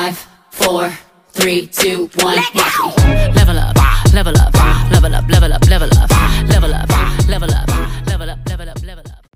Five, four, three, two, one. Level up, level up, level up, level up, level up, level up, level up, level up, level up, level up.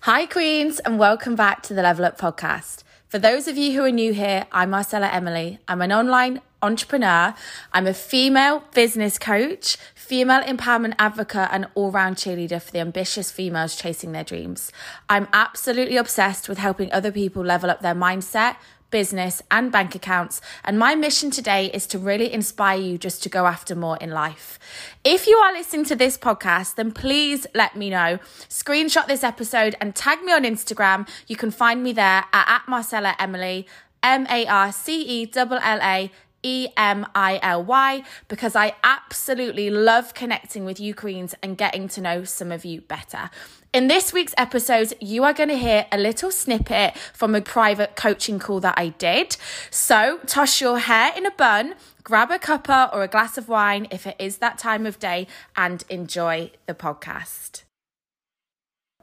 Hi, Queens, and welcome back to the Level Up podcast. For those of you who are new here, I'm Marcella Emily. I'm an online entrepreneur. I'm a female business coach, female empowerment advocate, and all round cheerleader for the ambitious females chasing their dreams. I'm absolutely obsessed with helping other people level up their mindset, business, and bank accounts. And my mission today is to really inspire you just to go after more in life. If you are listening to this podcast, then please let me know. Screenshot this episode and tag me on Instagram. You can find me there at, at Marcella Emily, M A R C E L L A. E M I L Y because I absolutely love connecting with you queens and getting to know some of you better. In this week's episode, you are going to hear a little snippet from a private coaching call that I did. So, toss your hair in a bun, grab a cuppa or a glass of wine if it is that time of day, and enjoy the podcast.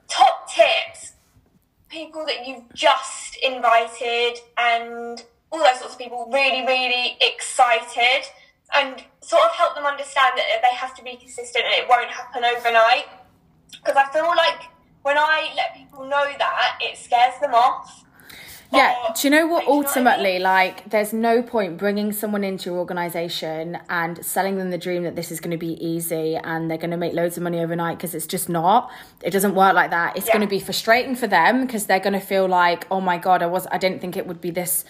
top tips people that you've just invited and all those sorts of people really really excited and sort of help them understand that they have to be consistent and it won't happen overnight because i feel like when i let people know that it scares them off Yeah, Or- do you know what? do you know what I mean? Ultimately, like, there's no point bringing someone into your organization and selling them the dream that this is going to be easy and they're going to make loads of money overnight because it's just not. It doesn't work like that. It's Yeah. going to be frustrating for them because they're going to feel like, oh my god, I was, I didn't think it would be this,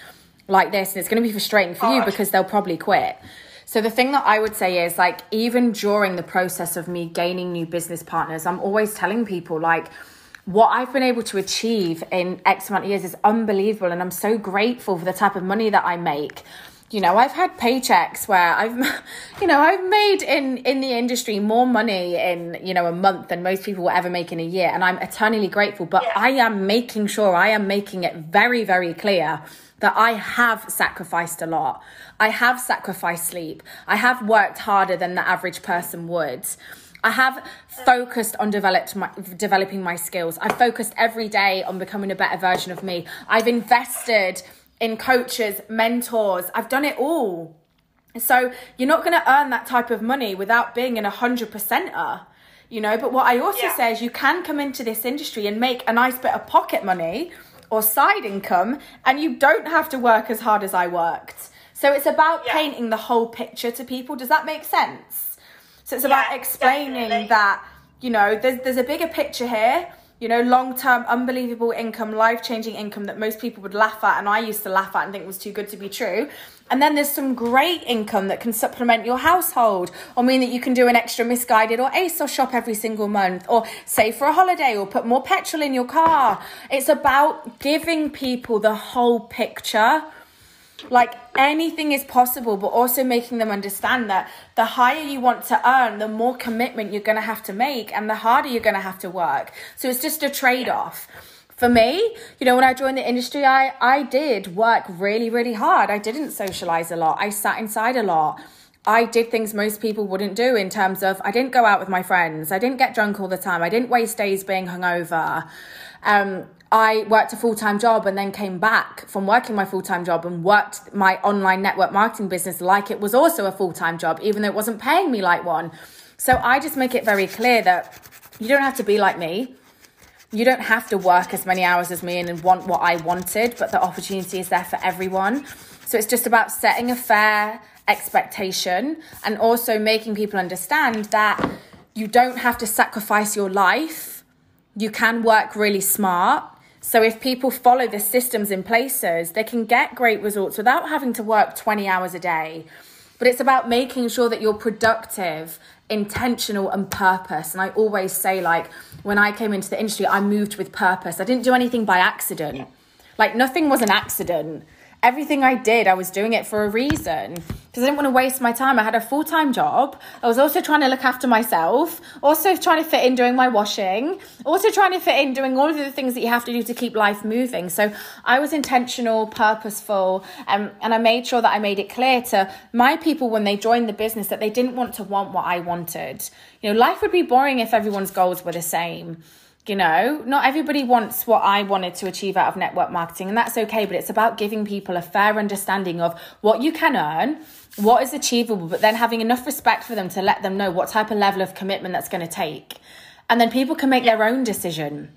like this, and it's going to be frustrating for you because they'll probably quit. So the thing that I would say is like even during the process of me gaining new business partners, I'm always telling people like what I've been able to achieve in X amount of years is unbelievable and I'm so grateful for the type of money that I make. You know, I've had paychecks where I've you know, I've made in in the industry more money in, you know, a month than most people will ever make in a year and I'm eternally grateful, but Yeah. I am making sure I am making it very very clear that I have sacrificed a lot. I have sacrificed sleep. I have worked harder than the average person would. I have focused on developed my, developing my skills. I've focused every day on becoming a better version of me. I've invested in coaches, mentors. I've done it all. So you're not going to earn that type of money without being in a hundred percenter, you know. But what I also Yeah. say is you can come into this industry and make a nice bit of pocket money or side income, and you don't have to work as hard as I worked. So it's about Yeah. painting the whole picture to people. Does that make sense? So it's about explaining definitely. that you know there's there's a bigger picture here. You know, long term, unbelievable income, life changing income that most people would laugh at, and I used to laugh at and think was too good to be true. And then there's some great income that can supplement your household, or mean that you can do an extra Missguided or ASOS shop every single month, or save for a holiday, or put more petrol in your car. It's about giving people the whole picture like anything is possible but also making them understand that the higher you want to earn the more commitment you're going to have to make and the harder you're going to have to work so it's just a trade-off for me you know when i joined the industry i i did work really really hard i didn't socialize a lot i sat inside a lot I did things most people wouldn't do in terms of I didn't go out with my friends. I didn't get drunk all the time. I didn't waste days being hungover. Um, I worked a full time job and then came back from working my full time job and worked my online network marketing business like it was also a full time job, even though it wasn't paying me like one. So I just make it very clear that you don't have to be like me. You don't have to work as many hours as me and want what I wanted, but the opportunity is there for everyone. So it's just about setting a fair expectation and also making people understand that you don't have to sacrifice your life. You can work really smart. So if people follow the systems in places, they can get great results without having to work 20 hours a day. But it's about making sure that you're productive, intentional, and purpose. And I always say, like, when I came into the industry, I moved with purpose. I didn't do anything by accident. Like, nothing was an accident. Everything I did, I was doing it for a reason because I didn't want to waste my time. I had a full time job. I was also trying to look after myself, also trying to fit in doing my washing, also trying to fit in doing all of the things that you have to do to keep life moving. So I was intentional, purposeful, um, and I made sure that I made it clear to my people when they joined the business that they didn't want to want what I wanted. You know, life would be boring if everyone's goals were the same. You know, not everybody wants what I wanted to achieve out of network marketing, and that's okay, but it's about giving people a fair understanding of what you can earn, what is achievable, but then having enough respect for them to let them know what type of level of commitment that's going to take. And then people can make their own decision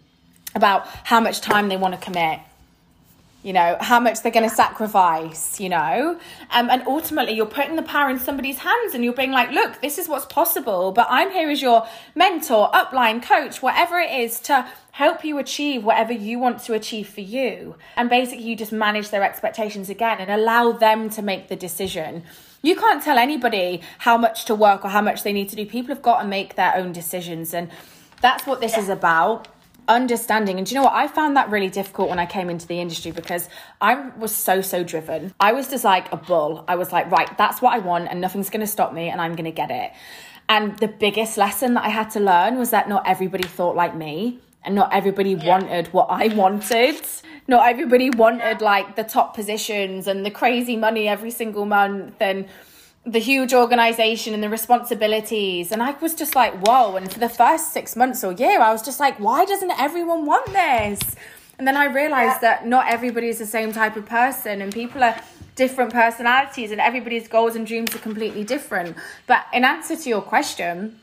about how much time they want to commit you know how much they're going to sacrifice you know? Um, and ultimately you're putting the power in somebody's hands and you're being like look this is what's possible but i'm here as your mentor upline coach whatever it is to help you achieve whatever you want to achieve for you. And basically you just manage their expectations again and allow them to make the decision. You can't tell anybody how much to work or how much they need to do. People have got to make their own decisions and that's what this yeah. is about understanding. And do you know what? I found that really difficult when i came into the industry because i was so so driven. I was just like a bull. I was like right that's what i want and nothing's going to stop me and i'm going to get it. And the biggest lesson that i had to learn was that not everybody thought like me and not everybody yeah. wanted what i wanted. Not everybody wanted like the top positions and the crazy money every single month and the huge organization and the responsibilities. And I was just like, whoa. And for the first six months or year, I was just like, why doesn't everyone want this? And then I realized yeah. that not everybody is the same type of person and people are different personalities and everybody's goals and dreams are completely different. But in answer to your question,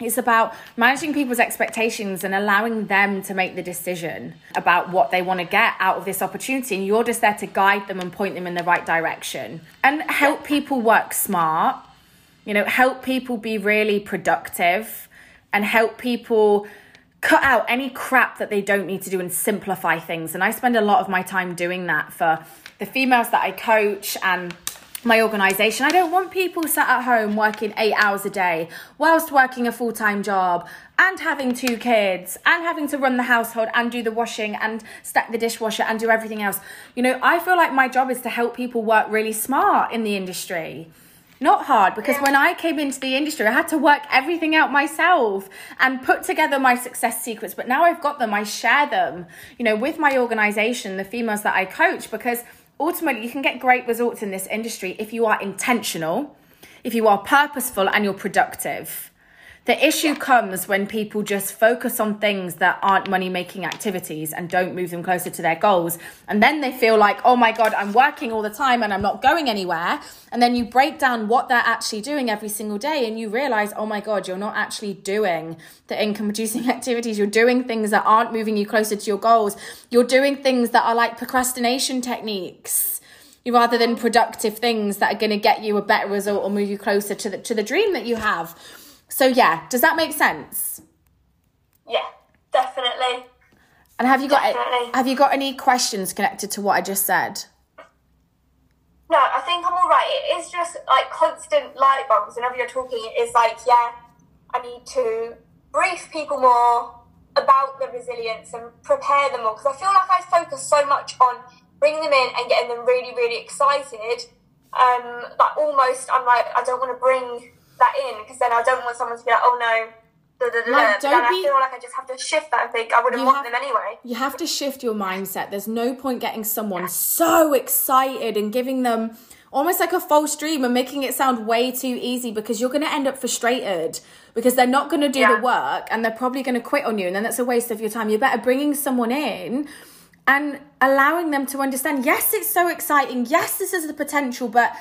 it's about managing people's expectations and allowing them to make the decision about what they want to get out of this opportunity. And you're just there to guide them and point them in the right direction and help people work smart, you know, help people be really productive and help people cut out any crap that they don't need to do and simplify things. And I spend a lot of my time doing that for the females that I coach and my organisation. I don't want people sat at home working eight hours a day whilst working a full time job and having two kids and having to run the household and do the washing and stack the dishwasher and do everything else. You know, I feel like my job is to help people work really smart in the industry. Not hard because when I came into the industry, I had to work everything out myself and put together my success secrets. But now I've got them, I share them, you know, with my organization, the females that I coach, because ultimately you can get great results in this industry if you are intentional, if you are purposeful and you're productive. The issue comes when people just focus on things that aren't money making activities and don't move them closer to their goals. And then they feel like, oh my God, I'm working all the time and I'm not going anywhere. And then you break down what they're actually doing every single day and you realize, oh my God, you're not actually doing the income producing activities. You're doing things that aren't moving you closer to your goals. You're doing things that are like procrastination techniques rather than productive things that are going to get you a better result or move you closer to the to the dream that you have. So yeah, does that make sense? Yeah, definitely. And have you got definitely. have you got any questions connected to what I just said? No, I think I'm all right. It is just like constant light bulbs. Whenever you're talking, it's like, yeah, I need to brief people more about the resilience and prepare them more because I feel like I focus so much on bringing them in and getting them really, really excited. Um, like almost, I'm like, I don't want to bring that in because then I don't want someone to be like, oh no. Da, da, da, like, don't then be, I feel like I just have to shift that and think I wouldn't want have, them anyway. You have to shift your mindset. There's no point getting someone so excited and giving them almost like a false dream and making it sound way too easy because you're going to end up frustrated because they're not going to do yeah. the work and they're probably going to quit on you and then that's a waste of your time. You're better bringing someone in and allowing them to understand yes, it's so exciting. Yes, this is the potential, but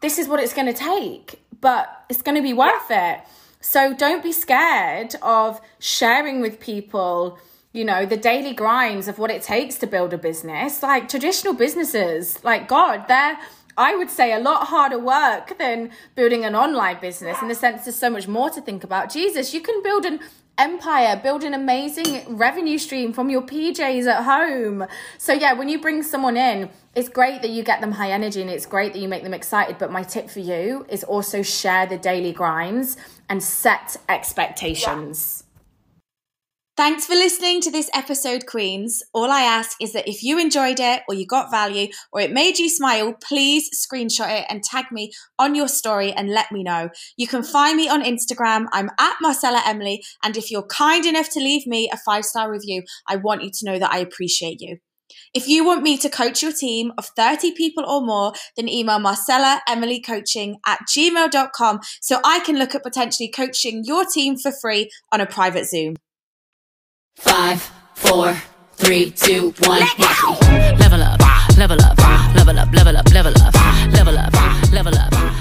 this is what it's going to take but it's going to be worth it. So don't be scared of sharing with people, you know, the daily grinds of what it takes to build a business. Like traditional businesses, like God, they're I would say a lot harder work than building an online business in the sense there's so much more to think about. Jesus, you can build an empire, build an amazing revenue stream from your PJs at home. So, yeah, when you bring someone in, it's great that you get them high energy and it's great that you make them excited. But my tip for you is also share the daily grinds and set expectations. Yeah. Thanks for listening to this episode, Queens. All I ask is that if you enjoyed it or you got value or it made you smile, please screenshot it and tag me on your story and let me know. You can find me on Instagram. I'm at Marcella Emily. And if you're kind enough to leave me a five star review, I want you to know that I appreciate you. If you want me to coach your team of 30 people or more, then email Marcella Emily Coaching at gmail.com so I can look at potentially coaching your team for free on a private Zoom five, four, three, two, one. Level up, level up, level up, level up, level up, level up, level up, level up.